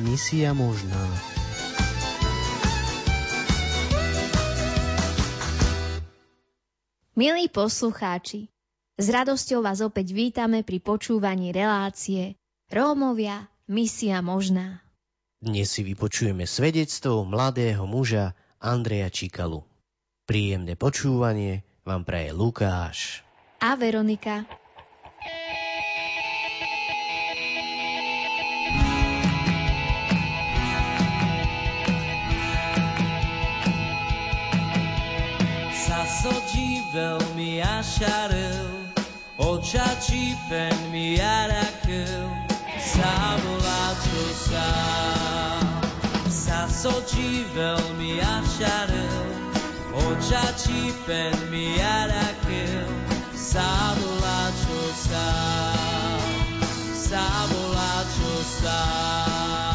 Misia možná. Milí poslucháči, s radosťou vás opäť vítame pri počúvaní relácie Rómovia, misia možná. Dnes si vypočujeme svedectvo mladého muža Andreja Čikalu. Príjemné počúvanie vám praje Lukáš a Veronika. Veľmi ašaril, očačí pen mi jarakil, sa volá čo sa. Sa sočí veľmi ašaril, očačí pen mi jarakil, sa volá čo sa. Sa volá sa.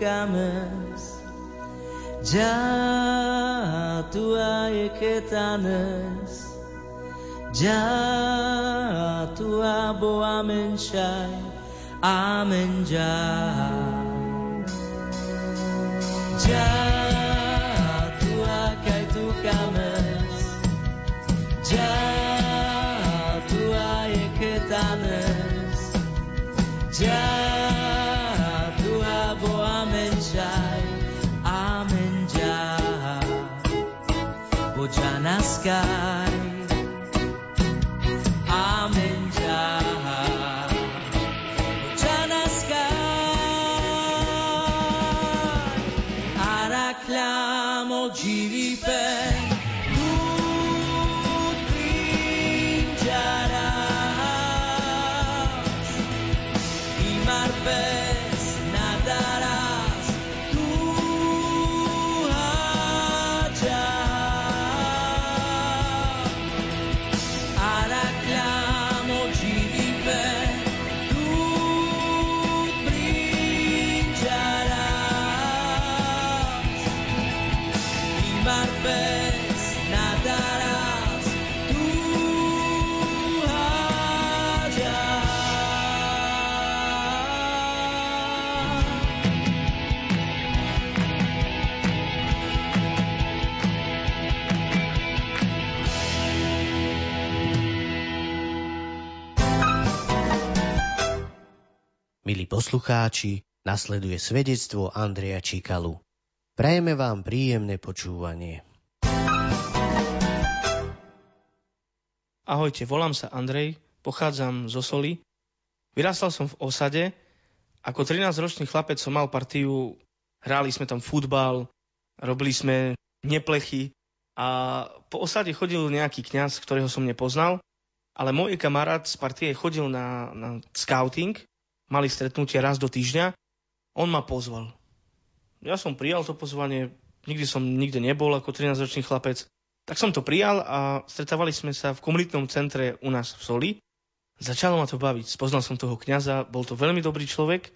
Camas Ja tua e ketanes. Ja tua boa menchai Amen ja Ja poslucháči, nasleduje svedectvo Andreja Čikalu. Prajeme vám príjemné počúvanie. Ahojte, volám sa Andrej, pochádzam zo Soli. Vyrastal som v osade. Ako 13-ročný chlapec som mal partiu, hráli sme tam futbal, robili sme neplechy a po osade chodil nejaký kňaz, ktorého som nepoznal, ale môj kamarát z partie chodil na, na scouting mali stretnutie raz do týždňa, on ma pozval. Ja som prijal to pozvanie, nikdy som nikde nebol ako 13-ročný chlapec, tak som to prijal a stretávali sme sa v komunitnom centre u nás v Soli. Začalo ma to baviť, spoznal som toho kňaza, bol to veľmi dobrý človek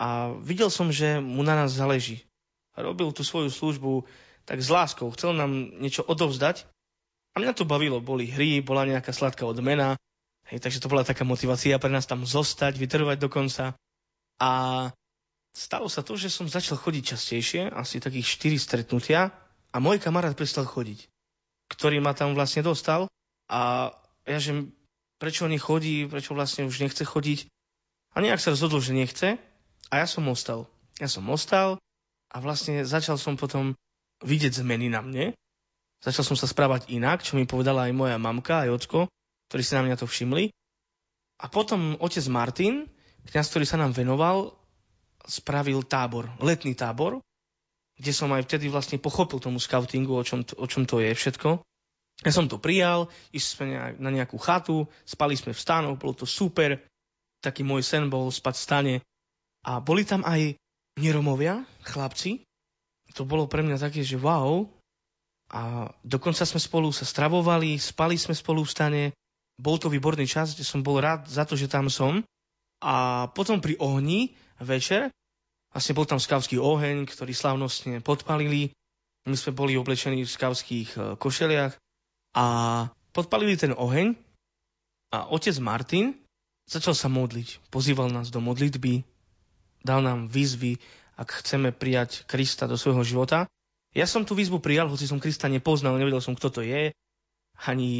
a videl som, že mu na nás záleží. Robil tú svoju službu tak s láskou, chcel nám niečo odovzdať a mňa to bavilo, boli hry, bola nejaká sladká odmena, Hej, takže to bola taká motivácia pre nás tam zostať, vytrvať do konca. A stalo sa to, že som začal chodiť častejšie, asi takých 4 stretnutia a môj kamarát prestal chodiť, ktorý ma tam vlastne dostal a ja, že prečo nechodí, prečo vlastne už nechce chodiť a nejak sa rozhodol, že nechce a ja som ostal. Ja som ostal a vlastne začal som potom vidieť zmeny na mne. Začal som sa správať inak, čo mi povedala aj moja mamka, aj ocko, ktorí si na mňa to všimli. A potom otec Martin, kňaz, ktorý sa nám venoval, spravil tábor, letný tábor, kde som aj vtedy vlastne pochopil tomu scoutingu, o čom, o čom to je všetko. Ja som to prijal, išli sme na nejakú chatu, spali sme v stánoch, bolo to super. Taký môj sen bol spať v stane. A boli tam aj neromovia, chlapci. To bolo pre mňa také, že wow. A dokonca sme spolu sa stravovali, spali sme spolu v stane. Bol to výborný čas, kde som bol rád za to, že tam som. A potom pri ohni večer, vlastne bol tam skavský oheň, ktorý slavnostne podpalili. My sme boli oblečení v skavských e, košeliach a podpalili ten oheň a otec Martin začal sa modliť. Pozýval nás do modlitby, dal nám výzvy, ak chceme prijať Krista do svojho života. Ja som tú výzvu prijal, hoci som Krista nepoznal, nevedel som, kto to je, ani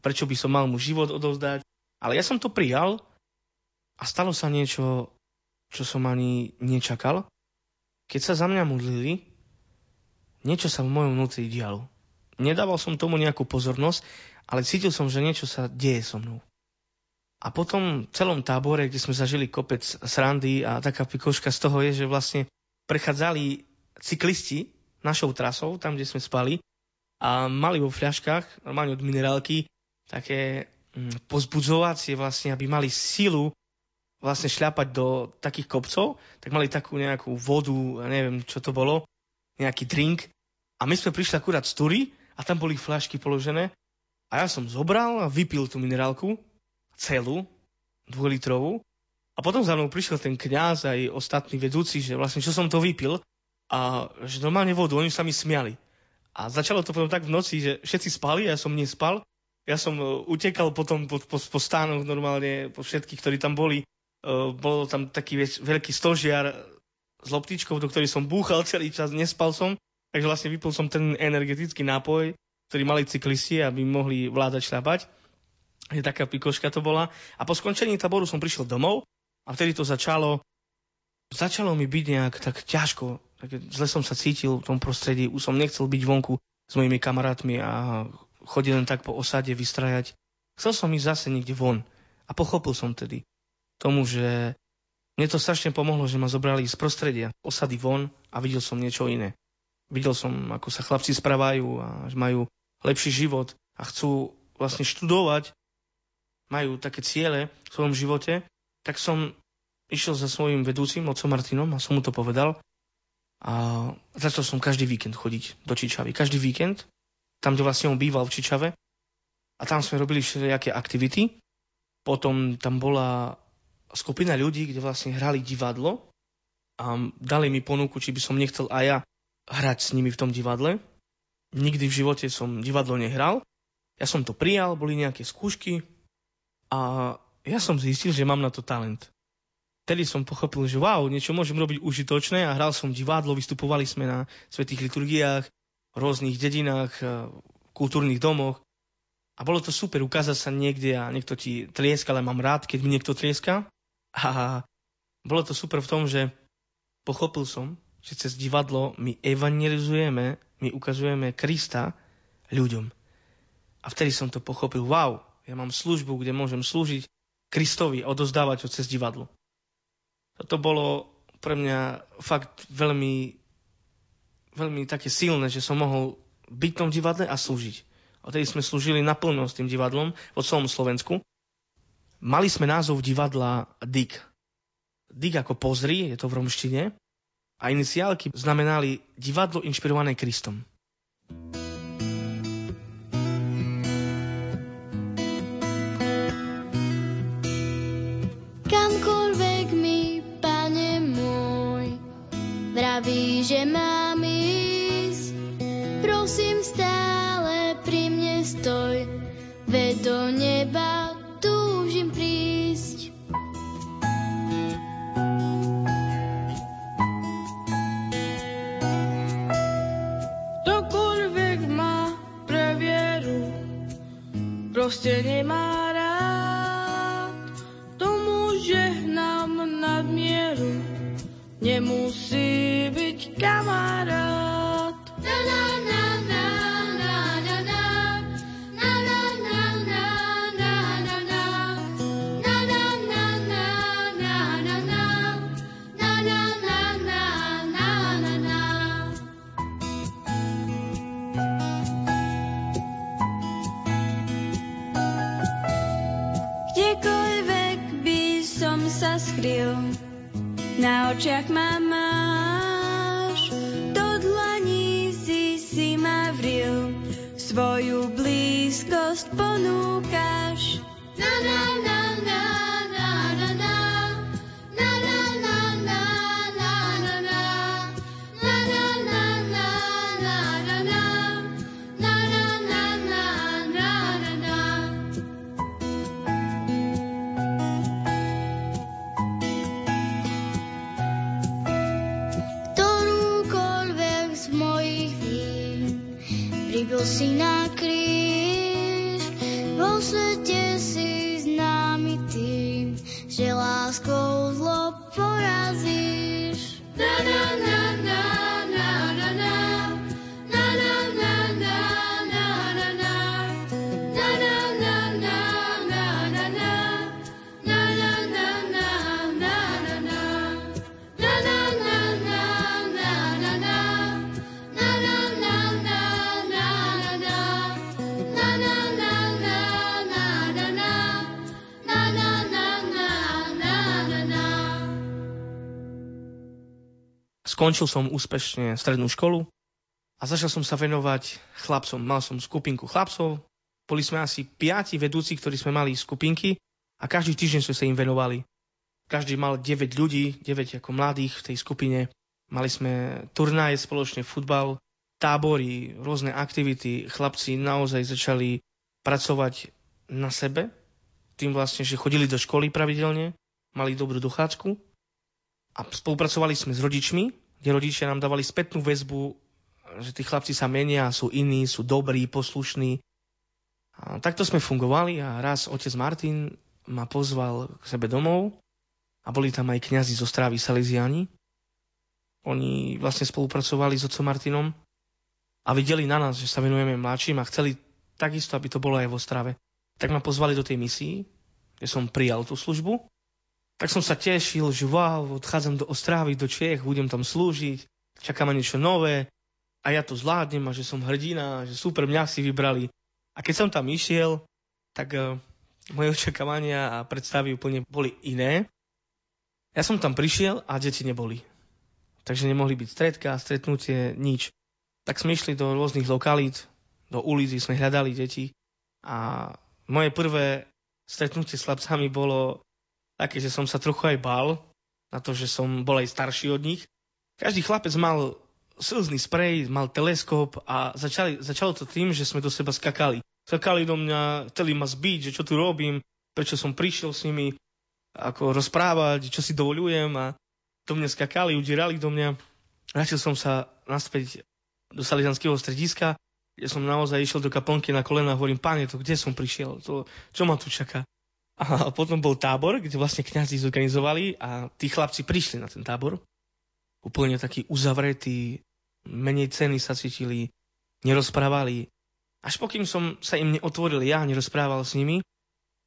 prečo by som mal mu život odovzdať. Ale ja som to prijal a stalo sa niečo, čo som ani nečakal. Keď sa za mňa modlili, niečo sa v mojom vnútri dialo. Nedával som tomu nejakú pozornosť, ale cítil som, že niečo sa deje so mnou. A potom v celom tábore, kde sme zažili kopec srandy a taká pikoška z toho je, že vlastne prechádzali cyklisti našou trasou, tam, kde sme spali, a mali vo fľaškách, normálne od minerálky, také mm, pozbudzovacie vlastne, aby mali silu vlastne šľapať do takých kopcov, tak mali takú nejakú vodu, neviem čo to bolo, nejaký drink. A my sme prišli akurát z tury a tam boli fľašky položené a ja som zobral a vypil tú minerálku, celú, dvojlitrovú. A potom za mnou prišiel ten kňaz aj ostatní vedúci, že vlastne čo som to vypil a že normálne vodu, oni sa mi smiali. A začalo to potom tak v noci, že všetci spali, ja som nespal. Ja som e, utekal potom po, po, po stánoch normálne, po všetkých, ktorí tam boli. Uh, bol tam taký vieš, veľký stožiar s loptičkou, do ktorej som búchal celý čas, nespal som. Takže vlastne vypil som ten energetický nápoj, ktorý mali cyklisti, aby mohli vládať šľapať. Je taká pikoška to bola. A po skončení taboru som prišiel domov a vtedy to začalo začalo mi byť nejak tak ťažko. Tak zle som sa cítil v tom prostredí. Už som nechcel byť vonku s mojimi kamarátmi a chodiť len tak po osade vystrajať. Chcel som ísť zase niekde von. A pochopil som tedy tomu, že mne to strašne pomohlo, že ma zobrali z prostredia, osady von a videl som niečo iné. Videl som, ako sa chlapci správajú a majú lepší život a chcú vlastne študovať, majú také ciele v svojom živote, tak som išiel za svojim vedúcim, otcom Martinom a som mu to povedal. A začal som každý víkend chodiť do Čičavy. Každý víkend, tam, kde vlastne on býval v Čičave. A tam sme robili všelijaké aktivity. Potom tam bola skupina ľudí, kde vlastne hrali divadlo a dali mi ponuku, či by som nechcel aj ja hrať s nimi v tom divadle. Nikdy v živote som divadlo nehral. Ja som to prijal, boli nejaké skúšky a ja som zistil, že mám na to talent. Tedy som pochopil, že wow, niečo môžem robiť užitočné a hral som divadlo, vystupovali sme na svetých liturgiách, rôznych dedinách, kultúrnych domoch. A bolo to super ukázať sa niekde a niekto ti trieska, ale mám rád, keď mi niekto trieska. A bolo to super v tom, že pochopil som, že cez divadlo my evangelizujeme, my ukazujeme Krista ľuďom. A vtedy som to pochopil, wow, ja mám službu, kde môžem slúžiť Kristovi a odozdávať ho cez divadlo. Toto bolo pre mňa fakt veľmi, veľmi také silné, že som mohol byť v tom divadle a slúžiť. Odtedy sme slúžili naplno s tým divadlom vo celom Slovensku. Mali sme názov divadla DIK. DIK ako pozri, je to v romštine a iniciálky znamenali divadlo inšpirované Kristom. Kamkoľvek mi, pane môj, vraví, že mám do neba túžim prísť. Ktokoľvek má pre vieru, proste nemá Skončil som úspešne strednú školu a začal som sa venovať chlapcom. Mal som skupinku chlapcov, boli sme asi piati vedúci, ktorí sme mali skupinky a každý týždeň sme sa im venovali. Každý mal 9 ľudí, 9 ako mladých v tej skupine. Mali sme turnaje spoločne, futbal, tábory, rôzne aktivity. Chlapci naozaj začali pracovať na sebe, tým vlastne, že chodili do školy pravidelne, mali dobrú dochádzku a spolupracovali sme s rodičmi, kde rodičia nám dávali spätnú väzbu, že tí chlapci sa menia, sú iní, sú dobrí, poslušní. A takto sme fungovali a raz otec Martin ma pozval k sebe domov a boli tam aj kňazi zo Strávy Salesiani. Oni vlastne spolupracovali s otcom Martinom a videli na nás, že sa venujeme mladším a chceli takisto, aby to bolo aj vo Strave. Tak ma pozvali do tej misii, kde som prijal tú službu tak som sa tešil, že wow, odchádzam do Ostrávy, do Čech, budem tam slúžiť, čaká ma niečo nové a ja to zvládnem a že som hrdina, že super, mňa si vybrali. A keď som tam išiel, tak uh, moje očakávania a predstavy úplne boli iné. Ja som tam prišiel a deti neboli. Takže nemohli byť stredka, stretnutie, nič. Tak sme išli do rôznych lokalít, do ulic, sme hľadali deti a moje prvé stretnutie s chlapcami bolo také, že som sa trochu aj bál na to, že som bol aj starší od nich. Každý chlapec mal slzný sprej, mal teleskop a začali, začalo to tým, že sme do seba skakali. Skakali do mňa, chceli ma zbiť, že čo tu robím, prečo som prišiel s nimi, ako rozprávať, čo si dovolujem a do mňa skakali, udierali do mňa. Vrátil som sa naspäť do Salesianského strediska, kde som naozaj išiel do kaplnky na kolena a hovorím, páne, to kde som prišiel, to, čo ma tu čaká? A potom bol tábor, kde vlastne kňazi zorganizovali a tí chlapci prišli na ten tábor. Úplne takí uzavretí, menej ceny sa cítili, nerozprávali. Až pokým som sa im neotvoril ja, nerozprával s nimi,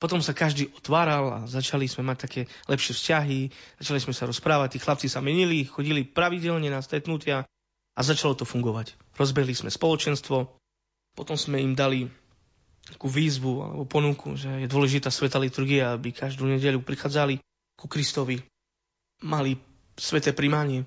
potom sa každý otváral a začali sme mať také lepšie vzťahy, začali sme sa rozprávať, tí chlapci sa menili, chodili pravidelne na stretnutia a začalo to fungovať. Rozbehli sme spoločenstvo, potom sme im dali takú výzvu alebo ponuku, že je dôležitá sveta liturgia, aby každú nedeľu prichádzali ku Kristovi, mali sveté primanie.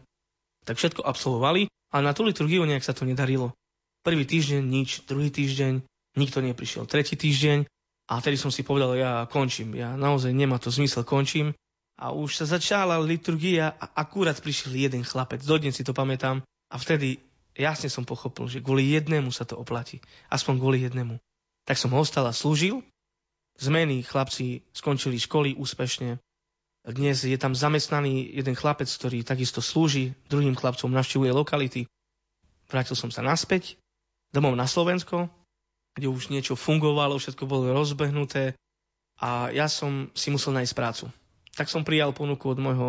Tak všetko absolvovali, ale na tú liturgiu nejak sa to nedarilo. Prvý týždeň nič, druhý týždeň nikto neprišiel, tretí týždeň a vtedy som si povedal, ja končím, ja naozaj nemá to zmysel, končím. A už sa začala liturgia a akurát prišiel jeden chlapec, dodnes si to pamätám a vtedy jasne som pochopil, že kvôli jednému sa to oplatí. Aspoň kvôli jednému tak som ostal a slúžil. Zmeny chlapci skončili školy úspešne. Dnes je tam zamestnaný jeden chlapec, ktorý takisto slúži druhým chlapcom, navštevuje lokality. Vrátil som sa naspäť, domov na Slovensko kde už niečo fungovalo, všetko bolo rozbehnuté a ja som si musel nájsť prácu. Tak som prijal ponuku od môjho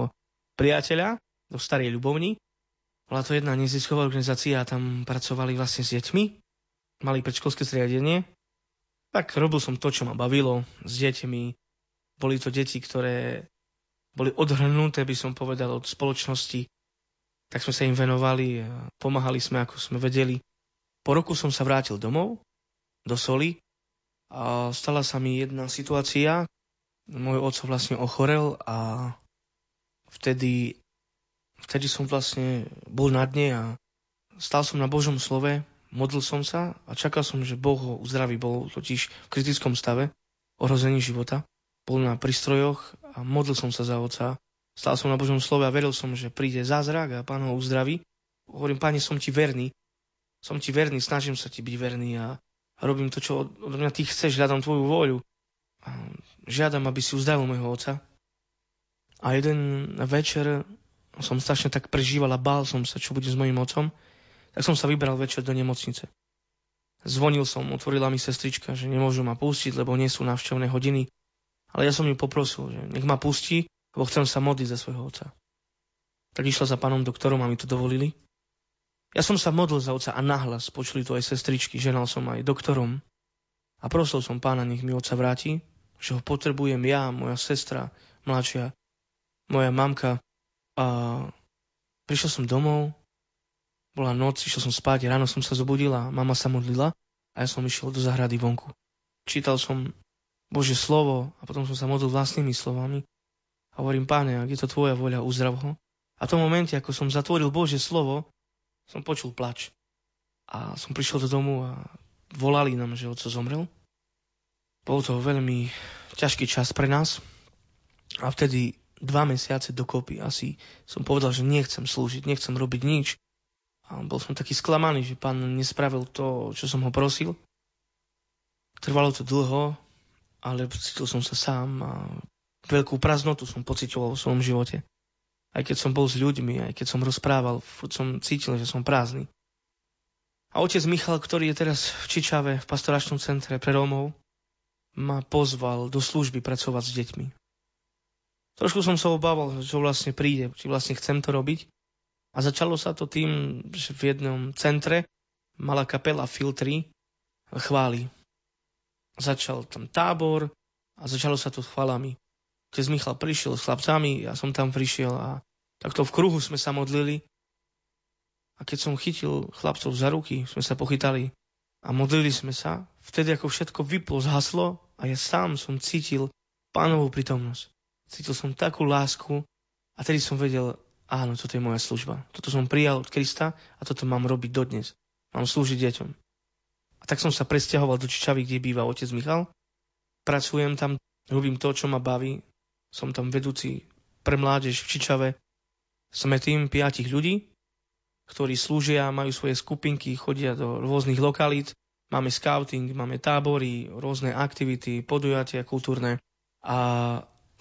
priateľa do Starej Ľubovni. Bola to jedna nezisková organizácia a tam pracovali vlastne s deťmi. Mali predškolské zriadenie. Tak robil som to, čo ma bavilo s deťmi. Boli to deti, ktoré boli odhrnuté, by som povedal, od spoločnosti. Tak sme sa im venovali, pomáhali sme, ako sme vedeli. Po roku som sa vrátil domov, do Soli a stala sa mi jedna situácia. Môj otco vlastne ochorel a vtedy, vtedy som vlastne bol na dne a stal som na Božom slove, modlil som sa a čakal som, že Boh ho uzdraví. Bol totiž v kritickom stave, ohrození života. Bol na prístrojoch a modlil som sa za otca. Stal som na Božom slove a veril som, že príde zázrak a pán ho uzdraví. Hovorím, páne, som ti verný. Som ti verný, snažím sa ti byť verný a robím to, čo od mňa ty chceš, hľadám tvoju vôľu. A žiadam, aby si uzdravil môjho otca. A jeden večer som strašne tak prežíval a bál som sa, čo bude s mojim otcom, tak som sa vybral večer do nemocnice. Zvonil som, otvorila mi sestrička, že nemôžu ma pustiť, lebo nie sú návštevné hodiny. Ale ja som ju poprosil, že nech ma pustí, lebo chcem sa modliť za svojho otca. Tak išla za pánom doktorom a mi to dovolili. Ja som sa modlil za otca a nahlas počuli to aj sestričky, ženal som aj doktorom a prosil som pána, nech mi otca vráti, že ho potrebujem ja, moja sestra, mladšia, moja mamka. A prišiel som domov, bola noc, išiel som spať, ráno som sa zobudila, mama sa modlila a ja som išiel do zahrady vonku. Čítal som Bože slovo a potom som sa modlil vlastnými slovami a hovorím, páne, ak je to tvoja voľa, uzdrav ho. A v tom momente, ako som zatvoril Bože slovo, som počul plač. A som prišiel do domu a volali nám, že otco zomrel. Bol to veľmi ťažký čas pre nás. A vtedy dva mesiace dokopy asi som povedal, že nechcem slúžiť, nechcem robiť nič. A bol som taký sklamaný, že pán nespravil to, čo som ho prosil. Trvalo to dlho, ale cítil som sa sám a veľkú prázdnotu som pocitoval v svojom živote. Aj keď som bol s ľuďmi, aj keď som rozprával, som cítil, že som prázdny. A otec Michal, ktorý je teraz v Čičave, v pastoračnom centre pre Rómov, ma pozval do služby pracovať s deťmi. Trošku som sa obával, čo vlastne príde, či vlastne chcem to robiť. A začalo sa to tým, že v jednom centre mala kapela Filtry chváli. Začal tam tábor a začalo sa to chválami. Otec Michal prišiel s chlapcami, ja som tam prišiel a takto v kruhu sme sa modlili. A keď som chytil chlapcov za ruky, sme sa pochytali a modlili sme sa, vtedy ako všetko vyplo, zhaslo a ja sám som cítil pánovú prítomnosť. Cítil som takú lásku a tedy som vedel, áno, toto je moja služba. Toto som prijal od Krista a toto mám robiť dodnes. Mám slúžiť deťom. A tak som sa presťahoval do Čičavy, kde býva otec Michal. Pracujem tam, robím to, čo ma baví, som tam vedúci pre mládež v Čičave. Sme tým piatich ľudí, ktorí slúžia, majú svoje skupinky, chodia do rôznych lokalít. Máme scouting, máme tábory, rôzne aktivity, podujatia kultúrne. A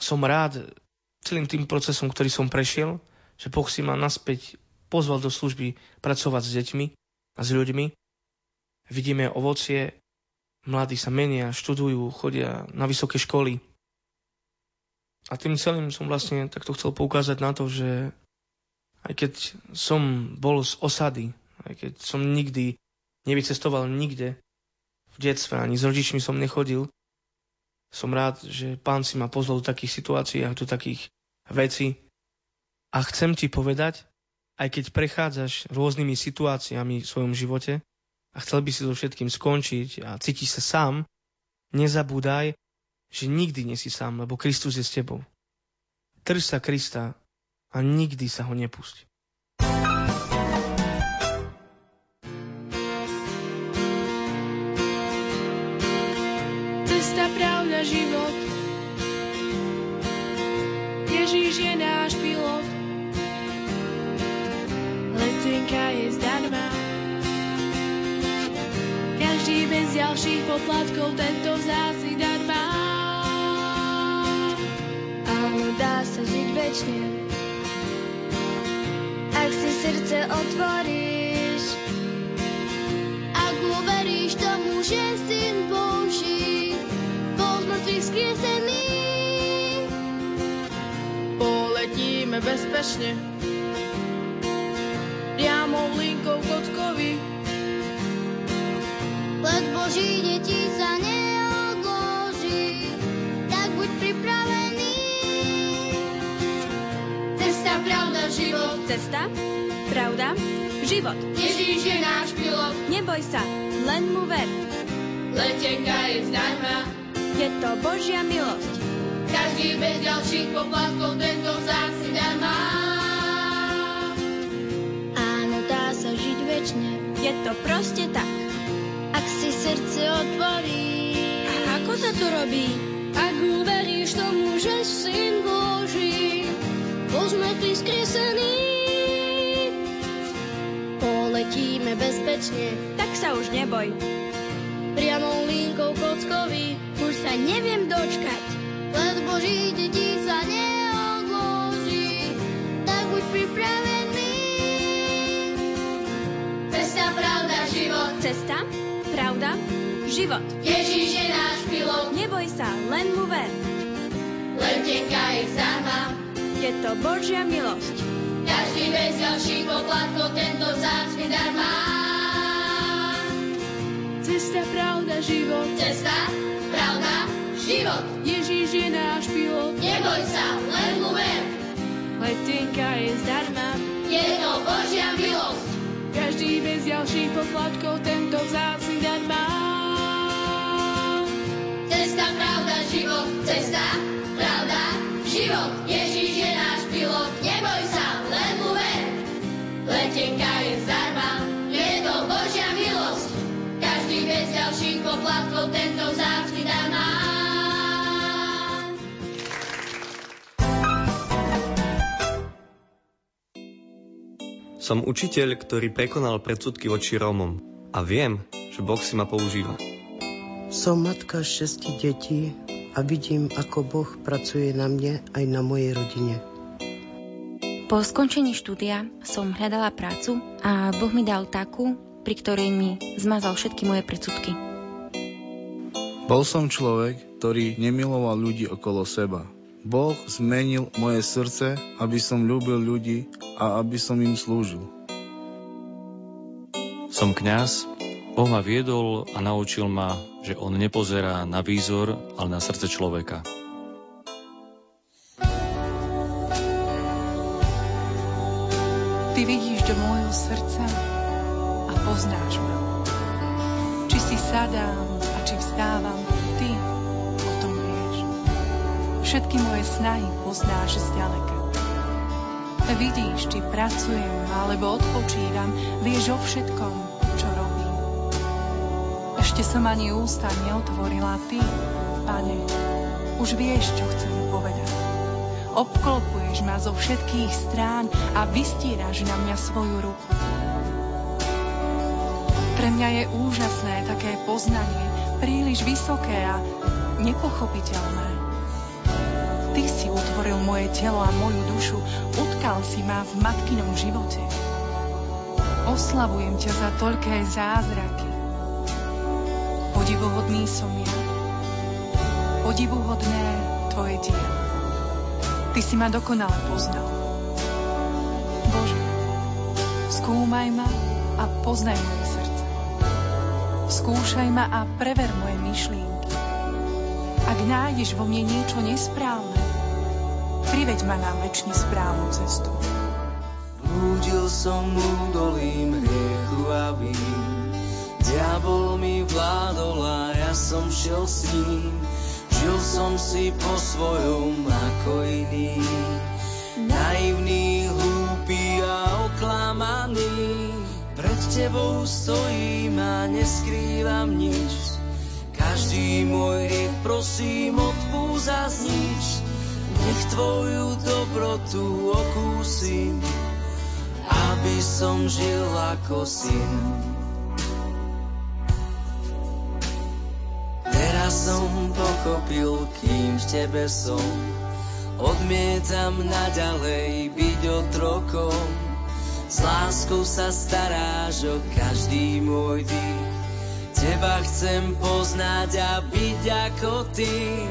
som rád celým tým procesom, ktorý som prešiel, že Boh si ma naspäť pozval do služby pracovať s deťmi a s ľuďmi. Vidíme ovocie, mladí sa menia, študujú, chodia na vysoké školy, a tým celým som vlastne takto chcel poukázať na to, že aj keď som bol z osady, aj keď som nikdy nevycestoval nikde v detstve, ani s rodičmi som nechodil, som rád, že pán si ma pozval do takých situácií a do takých vecí. A chcem ti povedať, aj keď prechádzaš rôznymi situáciami v svojom živote a chcel by si so všetkým skončiť a cítiš sa sám, nezabúdaj, že nikdy nie si sám, lebo Kristus je s tebou. Trž sa Krista a nikdy sa ho nepusť. Cesta, pravda, život dneska je zdarma. Každý bez ďalších poplatkov tento vzácný dar má. Áno, dá sa žiť večne, ak si srdce otvoríš. Ak mu veríš tomu, že syn Boží, bol z mŕtvych. Poletíme bezpečne, kockovi. Let Boží deti sa neodloží, tak buď pripravený. Cesta, pravda, život. Cesta, pravda, život. Ježíš je náš pilot. Neboj sa, len mu ver. Letenka je zdarma. Je to Božia milosť. Každý bez ďalších poplatkov tento vzácny Je to proste tak. Ak si srdce otvorí. A ako sa to robí? Ak uveríš tomu, že syn Boží bol zmrtvý skresený. Poletíme bezpečne. Tak sa už neboj. Priamou linkou kockovi. Už sa neviem dočkať. Let Boží deti sa neodloží. Cesta, pravda, život. Ježíš je náš pilot. Neboj sa, len mu ver. Letenka je zdarma. Je to Božia milosť. Každý bez ďalších poplatkov tento vzácny dar má. Cesta, pravda, život. Cesta, pravda, život. Ježíš je náš pilot. Neboj sa, len mu ver. Letenka je zdarma. Je to Božia milosť. Každý bez ďalších poplatkov tento vzácny dar má. Cesta, pravda, život. Cesta, Som učiteľ, ktorý prekonal predsudky voči Rómom a viem, že Boh si ma používa. Som matka šesti detí a vidím, ako Boh pracuje na mne aj na mojej rodine. Po skončení štúdia som hľadala prácu a Boh mi dal takú, pri ktorej mi zmazal všetky moje predsudky. Bol som človek, ktorý nemiloval ľudí okolo seba. Boh zmenil moje srdce, aby som ľúbil ľudí a aby som im slúžil. Som kňaz, Boh ma viedol a naučil ma, že on nepozerá na výzor, ale na srdce človeka. Ty vidíš do môjho srdca a poznáš ma. Či si sadám a či vstávam, Všetky moje snahy poznáš zďaleka. Vidíš, či pracujem alebo odpočívam, vieš o všetkom, čo robím. Ešte som ani ústa neotvorila, ty, pane, už vieš, čo chcem povedať. Obklopuješ ma zo všetkých strán a vystíraš na mňa svoju ruku. Pre mňa je úžasné také poznanie, príliš vysoké a nepochopiteľné. Si utvoril moje telo a moju dušu, utkal si ma v matkinom živote. Oslavujem ťa za toľké zázraky. Podivuhodný som ja. Podivuhodné tvoje dielo. Ty si ma dokonale poznal. Bože, skúmaj ma a poznaj moje srdce. Skúšaj ma a prever moje myšlienky. Ak nájdeš vo mne niečo nesprávne, priveď ma na väčšine správnu cestu. Blúdil som údolím hriechu a vín, diabol mi vládol a ja som šiel s ním. Žil som si po svojom ako iný, naivný, hlúpy a oklamaný. Pred tebou stojím a neskrývam nič, každý môj hriech prosím odpúza znič. Nech tvoju dobrotu okúsim, aby som žil ako syn. Teraz som pochopil, kým v tebe som. Odmietam naďalej byť otrokom. S láskou sa staráš o každý môj dých. Teba chcem poznať a byť ako ty.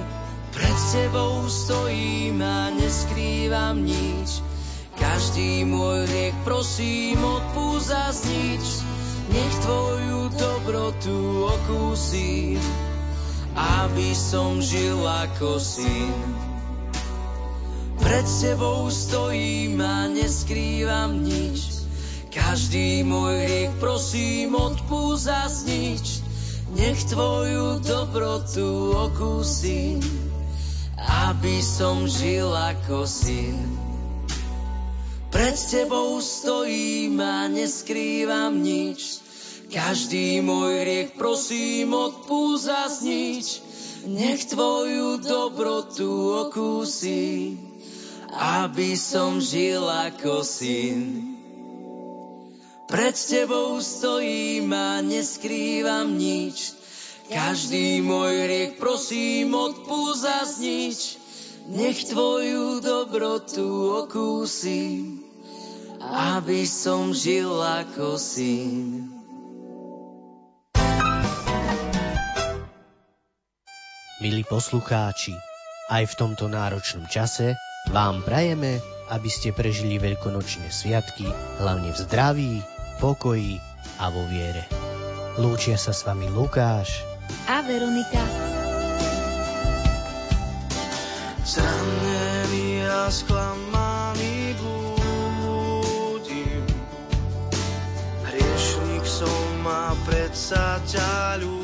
Pred tebou stojím a neskrývam nič. Každý môj hriech prosím odpúsť za znič, nech tvoju dobrotu okúsim, aby som žil ako syn. Pred tebou stojím a neskrývam nič, každý môj hriech prosím odpúsť znič, nech tvoju dobrotu okúsim, aby som žil ako syn. Pred tebou stojím a neskrývam nič. Každý môj hriech prosím odpúsť nič. Nech tvoju dobrotu okúsi, aby som žil ako syn. Pred tebou stojím a neskrývam nič. Každý môj hriech prosím odpúsť nič. Nech tvoju dobrotu okúsim aby som žil ako syn. Milí poslucháči, aj v tomto náročnom čase vám prajeme, aby ste prežili veľkonočné sviatky, hlavne v zdraví, pokoji a vo viere. Lúčia sa s vami Lukáš a Veronika. Zranený a sklamaný búd som a predsa ťa ľúbim.